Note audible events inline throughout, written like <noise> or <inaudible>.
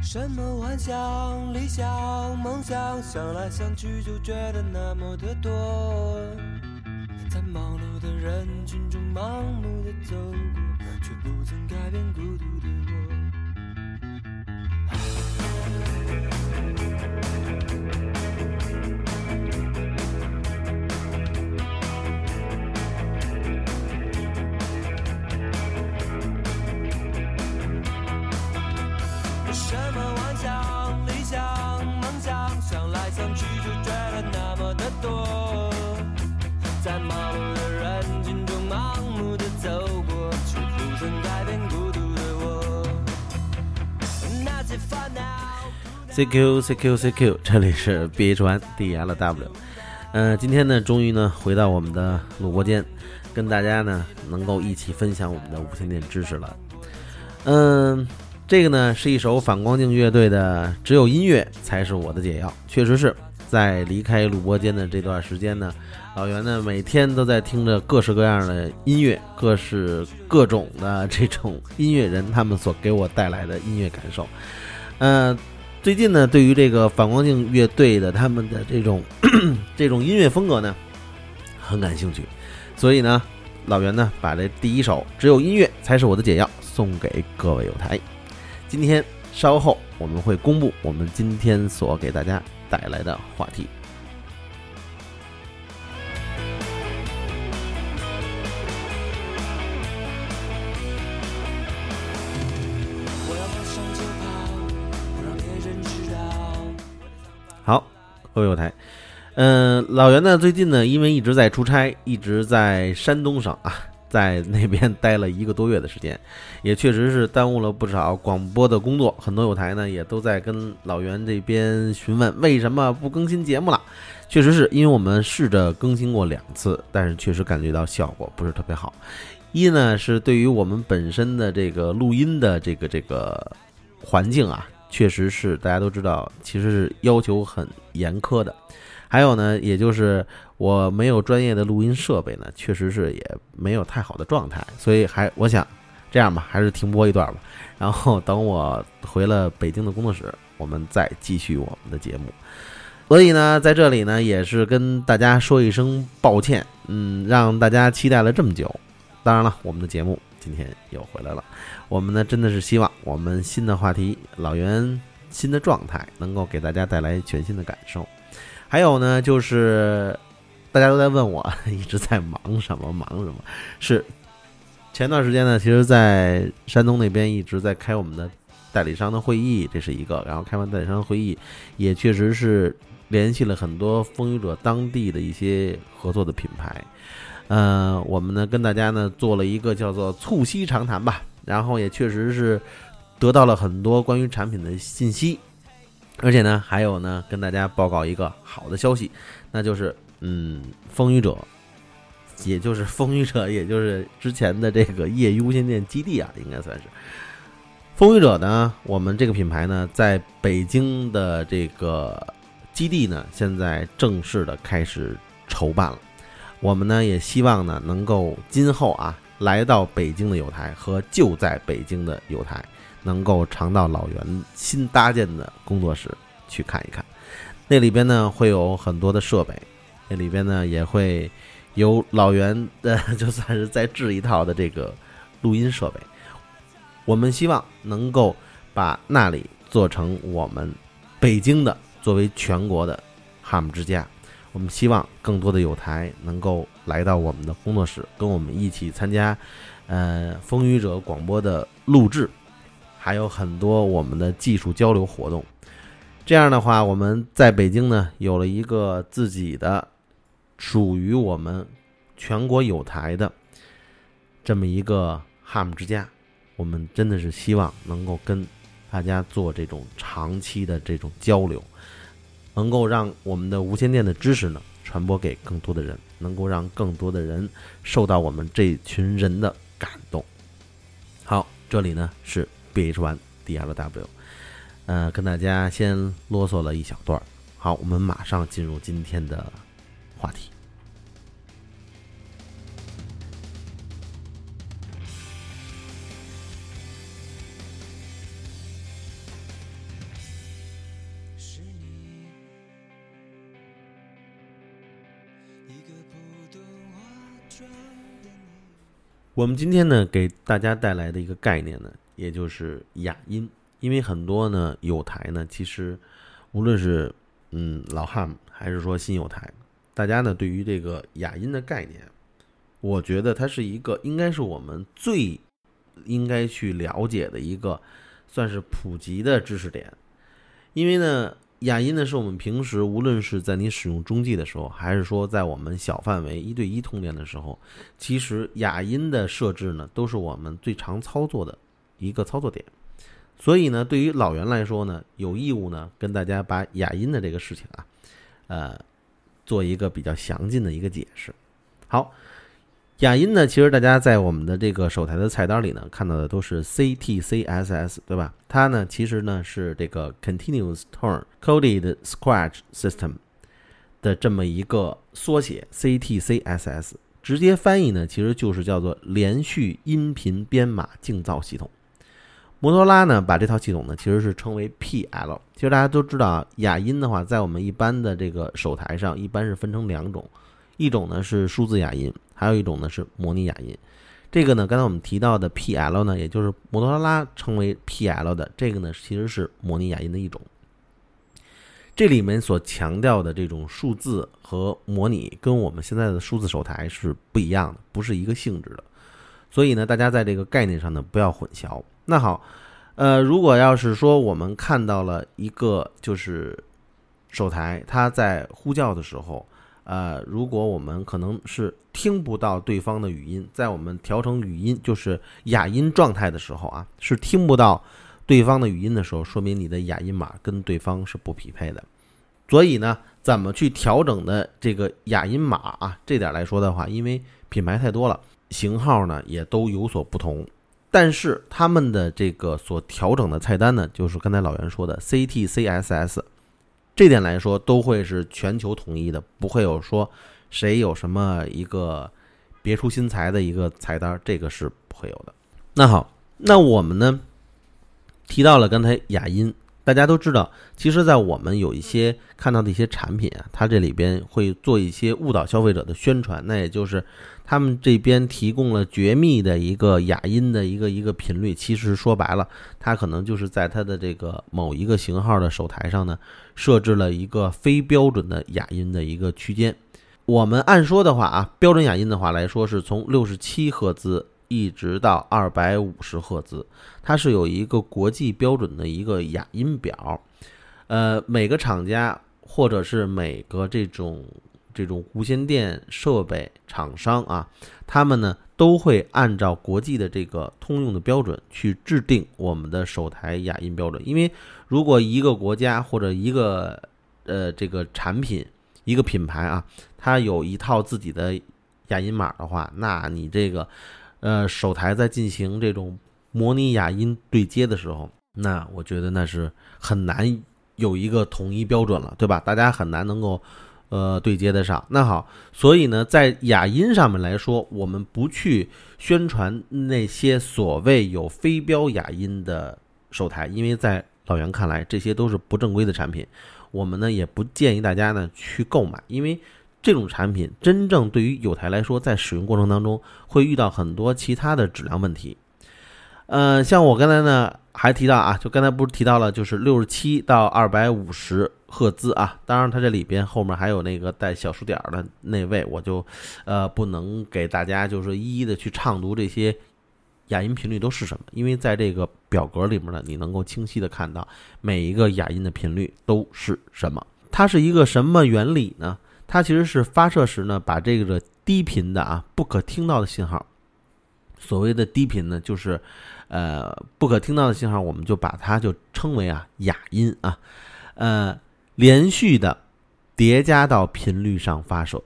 什么幻想、理想、梦想，想来想去就觉得那么的多。在忙碌的人群中盲目的走过，却不曾改变孤独的我。CQ CQ CQ，这里是 BH One DLW。呃，今天呢，终于呢回到我们的录播间，跟大家呢能够一起分享我们的无线电知识了。嗯、这个呢是一首反光镜乐队的《只有音乐才是我的解药》，确实是在离开录播间的这段时间呢，老袁呢每天都在听着各式各样的音乐，各式各种的这种音乐人他们所给我带来的音乐感受。呃，最近呢，对于这个反光镜乐队的他们的这种 <clears throat> 这种音乐风格呢，很感兴趣，所以呢，老袁呢把这第一首《只有音乐才是我的解药》送给各位友台。今天稍后我们会公布我们今天所给大家带来的话题。各位友台，嗯、老袁呢最近呢，因为一直在出差，一直在山东省啊，在那边待了一个多月的时间，也确实是耽误了不少广播的工作。很多有台呢也都在跟老袁这边询问为什么不更新节目了。确实是因为我们试着更新过两次，但是确实感觉到效果不是特别好。一呢是对于我们本身的这个录音的这个这个环境啊，确实是大家都知道，其实是要求很严苛的。还有呢，也就是我没有专业的录音设备呢，确实是也没有太好的状态，所以还我想这样吧，还是停播一段吧。然后等我回了北京的工作室，我们再继续我们的节目。所以呢，在这里呢，也是跟大家说一声抱歉，嗯，让大家期待了这么久。当然了，我们的节目今天又回来了。我们呢，真的是希望我们新的话题、老袁新的状态，能够给大家带来全新的感受。还有呢，就是大家都在问我一直在忙什么，忙什么？是前段时间呢，其实，在山东那边一直在开我们的代理商的会议，这是一个。然后开完代理商会议，也确实是联系了很多风雨者当地的一些合作的品牌。呃，我们呢跟大家呢做了一个叫做促膝长谈吧，然后也确实是得到了很多关于产品的信息，而且呢还有呢跟大家报告一个好的消息，那就是嗯，风雨者，也就是风雨者，也就是之前的这个业余无线电基地啊，应该算是。风雨者呢，我们这个品牌呢，在北京的这个基地呢，现在正式的开始筹办了。我们呢也希望呢，能够今后啊，来到北京的友台和就在北京的友台，能够常到老袁新搭建的工作室去看一看。那里边呢会有很多的设备，那里边呢也会有老袁的，就算是再制一套的这个录音设备。我们希望能够把那里做成我们北京的作为全国的哈姆之家。我们希望更多的友台能够来到我们的工作室，跟我们一起参加，呃，风雨者广播的录制，还有很多我们的技术交流活动。这样的话，我们在北京呢有了一个自己的属于我们全国友台的这么一个 HAM 之家。我们真的是希望能够跟大家做这种长期的这种交流。能够让我们的无线电的知识呢传播给更多的人，能够让更多的人受到我们这群人的感动。好，这里呢是 BH One DLW，呃，跟大家先啰嗦了一小段。好，我们马上进入今天的话题。我们今天呢，给大家带来的一个概念呢，也就是哑音。因为很多呢有台呢，其实无论是嗯老汉还是说新有台，大家呢对于这个哑音的概念，我觉得它是一个应该是我们最应该去了解的一个算是普及的知识点。因为呢，哑音呢是我们平时无论是在你使用中继的时候，还是说在我们小范围一对一通电的时候，其实哑音的设置呢都是我们最常操作的一个操作点。所以呢，对于老袁来说呢，有义务呢跟大家把哑音的这个事情啊，呃，做一个比较详尽的一个解释。好，雅音呢，其实大家在我们的这个手台的菜单里呢看到的都是 CTCSS，对吧？它呢其实呢是这个 Continuous Tone Coded Scratch System 的这么一个缩写，CTCSS 直接翻译呢其实就是叫做连续音频编码静噪系统。摩托拉呢，把这套系统呢，其实是称为 PL。其实大家都知道啊，哑音的话，在我们一般的这个手台上，一般是分成两种，一种呢是数字雅音，还有一种呢是模拟哑音。这个呢，刚才我们提到的 PL 呢，也就是摩托罗拉称为 PL 的，这个呢其实是模拟哑音的一种。这里面所强调的这种数字和模拟，跟我们现在的数字手台是不一样的，不是一个性质的。所以呢，大家在这个概念上呢，不要混淆。那好，呃，如果要是说我们看到了一个就是手台，它在呼叫的时候，呃，如果我们可能是听不到对方的语音，在我们调成语音就是哑音状态的时候啊，是听不到对方的语音的时候，说明你的哑音码跟对方是不匹配的。所以呢，怎么去调整的这个哑音码啊？这点来说的话，因为品牌太多了，型号呢也都有所不同。但是他们的这个所调整的菜单呢，就是刚才老袁说的 CTCSS，这点来说都会是全球统一的，不会有说谁有什么一个别出心裁的一个菜单，这个是不会有的。那好，那我们呢提到了刚才雅音，大家都知道，其实，在我们有一些看到的一些产品啊，它这里边会做一些误导消费者的宣传，那也就是。他们这边提供了绝密的一个哑音的一个一个频率，其实说白了，它可能就是在它的这个某一个型号的手台上呢，设置了一个非标准的哑音的一个区间。我们按说的话啊，标准哑音的话来说，是从六十七赫兹一直到二百五十赫兹，它是有一个国际标准的一个哑音表。呃，每个厂家或者是每个这种。这种无线电设备厂商啊，他们呢都会按照国际的这个通用的标准去制定我们的首台哑音标准。因为如果一个国家或者一个呃这个产品一个品牌啊，它有一套自己的哑音码的话，那你这个呃手台在进行这种模拟哑音对接的时候，那我觉得那是很难有一个统一标准了，对吧？大家很难能够。呃，对接得上。那好，所以呢，在哑音上面来说，我们不去宣传那些所谓有非标哑音的手台，因为在老袁看来，这些都是不正规的产品。我们呢，也不建议大家呢去购买，因为这种产品真正对于有台来说，在使用过程当中会遇到很多其他的质量问题。呃，像我刚才呢还提到啊，就刚才不是提到了，就是六十七到二百五十。赫兹啊，当然它这里边后面还有那个带小数点的那位，我就，呃，不能给大家就是一一的去唱读这些哑音频率都是什么，因为在这个表格里面呢，你能够清晰的看到每一个哑音的频率都是什么。它是一个什么原理呢？它其实是发射时呢，把这个低频的啊不可听到的信号，所谓的低频呢，就是呃不可听到的信号，我们就把它就称为啊哑音啊，呃。连续的叠加到频率上发射，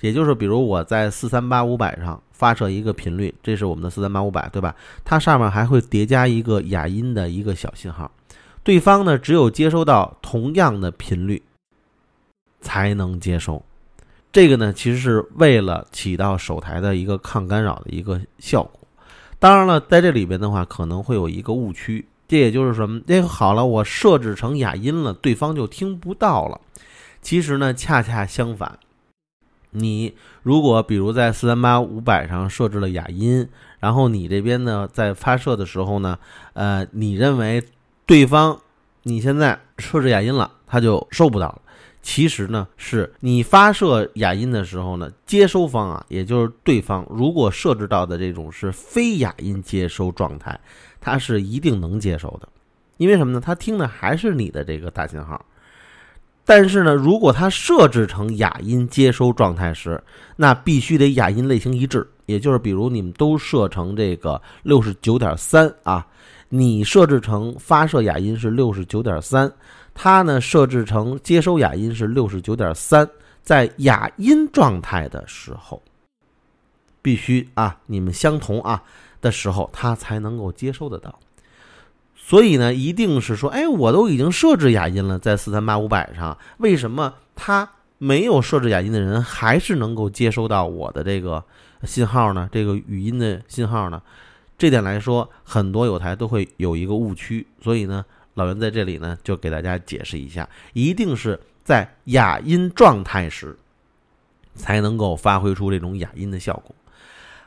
也就是比如我在四三八五百上发射一个频率，这是我们的四三八五百，对吧？它上面还会叠加一个哑音的一个小信号，对方呢只有接收到同样的频率才能接收。这个呢其实是为了起到手台的一个抗干扰的一个效果。当然了，在这里边的话可能会有一个误区。这也就是什么？这个好了，我设置成哑音了，对方就听不到了。其实呢，恰恰相反，你如果比如在四三八五百上设置了哑音，然后你这边呢在发射的时候呢，呃，你认为对方你现在设置哑音了，他就收不到了。其实呢，是你发射哑音的时候呢，接收方啊，也就是对方，如果设置到的这种是非哑音接收状态，它是一定能接收的。因为什么呢？他听的还是你的这个大信号。但是呢，如果它设置成哑音接收状态时，那必须得哑音类型一致，也就是比如你们都设成这个六十九点三啊，你设置成发射哑音是六十九点三，它呢设置成接收哑音是六十九点三，在哑音状态的时候，必须啊你们相同啊的时候，它才能够接收得到。所以呢，一定是说，哎，我都已经设置哑音了，在四三八五百上，为什么它没有设置哑音的人还是能够接收到我的这个信号呢？这个语音的信号呢？这点来说，很多有台都会有一个误区。所以呢，老袁在这里呢，就给大家解释一下，一定是在哑音状态时，才能够发挥出这种哑音的效果。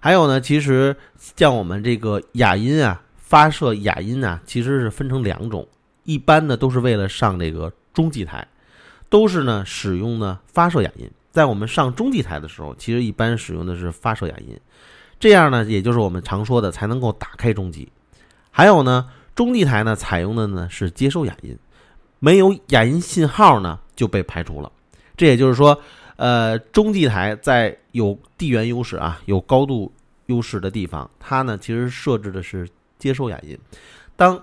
还有呢，其实像我们这个哑音啊。发射哑音啊，其实是分成两种，一般呢都是为了上这个中继台，都是呢使用呢发射哑音。在我们上中继台的时候，其实一般使用的是发射哑音，这样呢也就是我们常说的才能够打开中继。还有呢，中继台呢采用的呢是接收哑音，没有哑音信号呢就被排除了。这也就是说，呃，中继台在有地缘优势啊、有高度优势的地方，它呢其实设置的是。接收哑音，当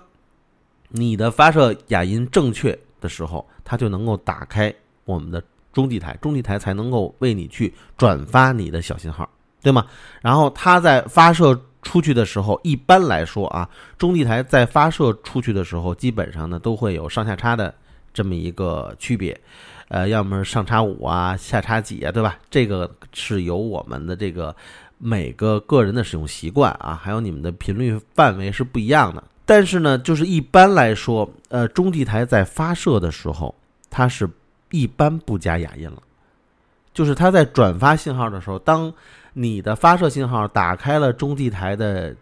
你的发射哑音正确的时候，它就能够打开我们的中继台，中继台才能够为你去转发你的小信号，对吗？然后它在发射出去的时候，一般来说啊，中继台在发射出去的时候，基本上呢都会有上下差的这么一个区别，呃，要么是上差五啊，下差几啊，对吧？这个是由我们的这个。每个个人的使用习惯啊，还有你们的频率范围是不一样的。但是呢，就是一般来说，呃，中继台在发射的时候，它是一般不加哑音了。就是它在转发信号的时候，当你的发射信号打开了中继台的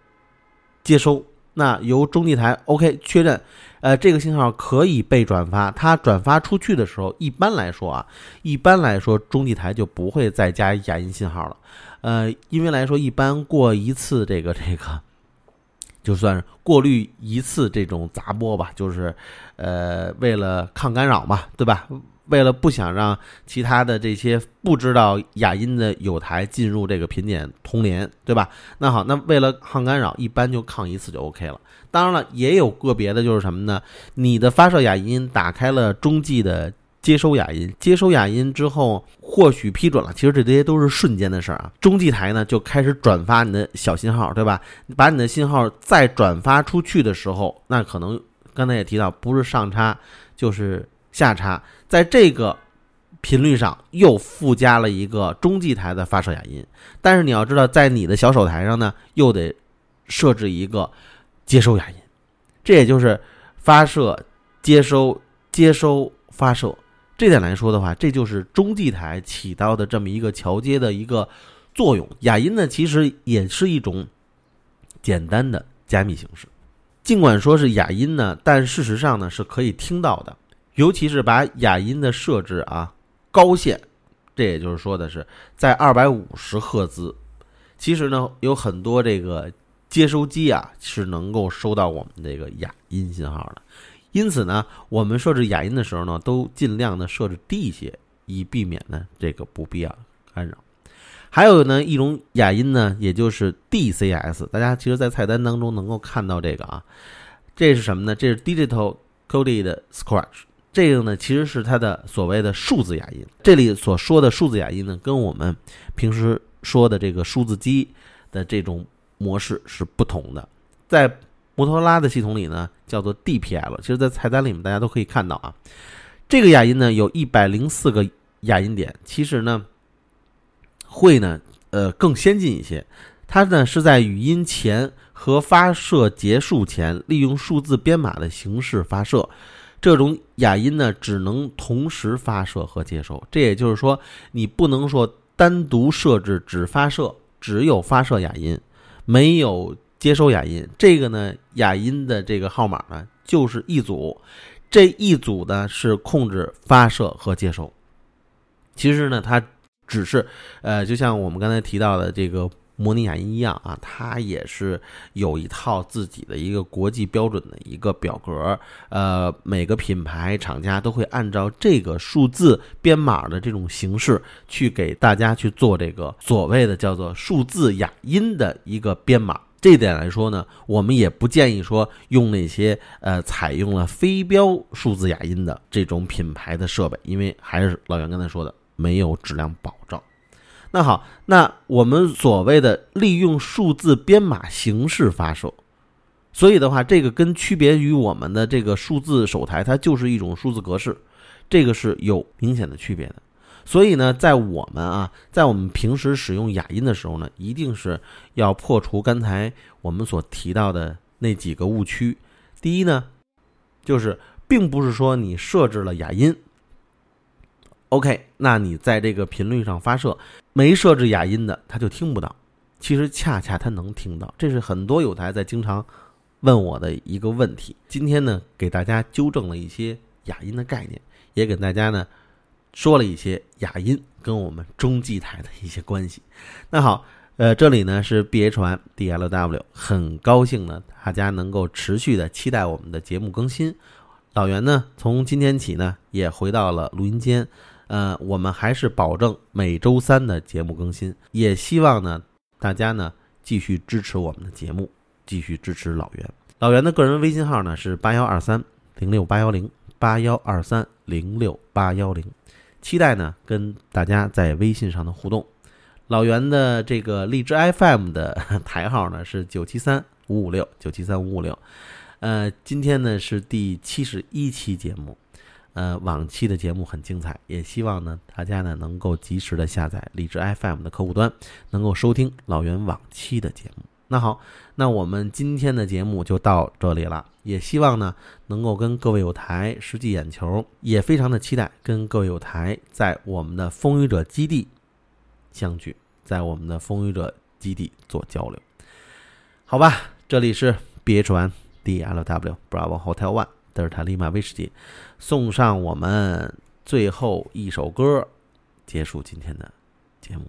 接收，那由中继台 OK 确认，呃，这个信号可以被转发。它转发出去的时候，一般来说啊，一般来说中继台就不会再加哑音信号了。呃，因为来说，一般过一次这个这个，<laughs> 就算过滤一次这种杂波吧，就是呃，为了抗干扰嘛，对吧？为了不想让其他的这些不知道哑音的有台进入这个频点通联，对吧？那好，那为了抗干扰，一般就抗一次就 OK 了。当然了，也有个别的，就是什么呢？你的发射哑音打开了中继的。接收哑音，接收哑音之后，或许批准了。其实这些都是瞬间的事儿啊。中继台呢就开始转发你的小信号，对吧？把你的信号再转发出去的时候，那可能刚才也提到，不是上插就是下插，在这个频率上又附加了一个中继台的发射哑音。但是你要知道，在你的小手台上呢，又得设置一个接收哑音。这也就是发射、接收、接收、发射。这点来说的话，这就是中继台起到的这么一个桥接的一个作用。哑音呢，其实也是一种简单的加密形式。尽管说是哑音呢，但事实上呢是可以听到的。尤其是把哑音的设置啊高线，这也就是说的是在二百五十赫兹。其实呢，有很多这个接收机啊是能够收到我们这个哑音信号的。因此呢，我们设置哑音的时候呢，都尽量的设置低一些，以避免呢这个不必要的干扰。还有呢一种哑音呢，也就是 DCS，大家其实在菜单当中能够看到这个啊，这是什么呢？这是 Digital Coded Scratch，这个呢其实是它的所谓的数字哑音。这里所说的数字哑音呢，跟我们平时说的这个数字机的这种模式是不同的，在。摩托罗拉的系统里呢，叫做 DPL。其实，在菜单里面大家都可以看到啊，这个哑音呢有一百零四个哑音点。其实呢，会呢，呃，更先进一些。它呢是在语音前和发射结束前，利用数字编码的形式发射。这种哑音呢，只能同时发射和接收。这也就是说，你不能说单独设置只发射，只有发射哑音，没有接收哑音。这个呢，哑音的这个号码呢，就是一组，这一组呢是控制发射和接收。其实呢，它只是呃，就像我们刚才提到的这个。模拟哑音一样啊，它也是有一套自己的一个国际标准的一个表格，呃，每个品牌厂家都会按照这个数字编码的这种形式去给大家去做这个所谓的叫做数字哑音的一个编码。这点来说呢，我们也不建议说用那些呃采用了非标数字哑音的这种品牌的设备，因为还是老袁刚才说的，没有质量保障。那好，那我们所谓的利用数字编码形式发射，所以的话，这个跟区别于我们的这个数字手台，它就是一种数字格式，这个是有明显的区别的。所以呢，在我们啊，在我们平时使用哑音的时候呢，一定是要破除刚才我们所提到的那几个误区。第一呢，就是并不是说你设置了哑音。OK，那你在这个频率上发射，没设置哑音的，他就听不到。其实恰恰他能听到，这是很多有台在经常问我的一个问题。今天呢，给大家纠正了一些哑音的概念，也给大家呢说了一些哑音跟我们中继台的一些关系。那好，呃，这里呢是 B H 环 D L W，很高兴呢大家能够持续的期待我们的节目更新。老袁呢，从今天起呢也回到了录音间。呃，我们还是保证每周三的节目更新，也希望呢大家呢继续支持我们的节目，继续支持老袁。老袁的个人微信号呢是八幺二三零六八幺零八幺二三零六八幺零，期待呢跟大家在微信上的互动。老袁的这个荔枝 FM 的台号呢是九七三五五六九七三五五六，呃，今天呢是第七十一期节目。呃，往期的节目很精彩，也希望呢大家呢能够及时的下载荔枝 FM 的客户端，能够收听老袁往期的节目。那好，那我们今天的节目就到这里了，也希望呢能够跟各位有台实际眼球，也非常的期待跟各位有台在我们的风雨者基地相聚，在我们的风雨者基地做交流。好吧，这里是 B H One D L W Bravo Hotel One。德尔塔利马威士忌，送上我们最后一首歌，结束今天的节目。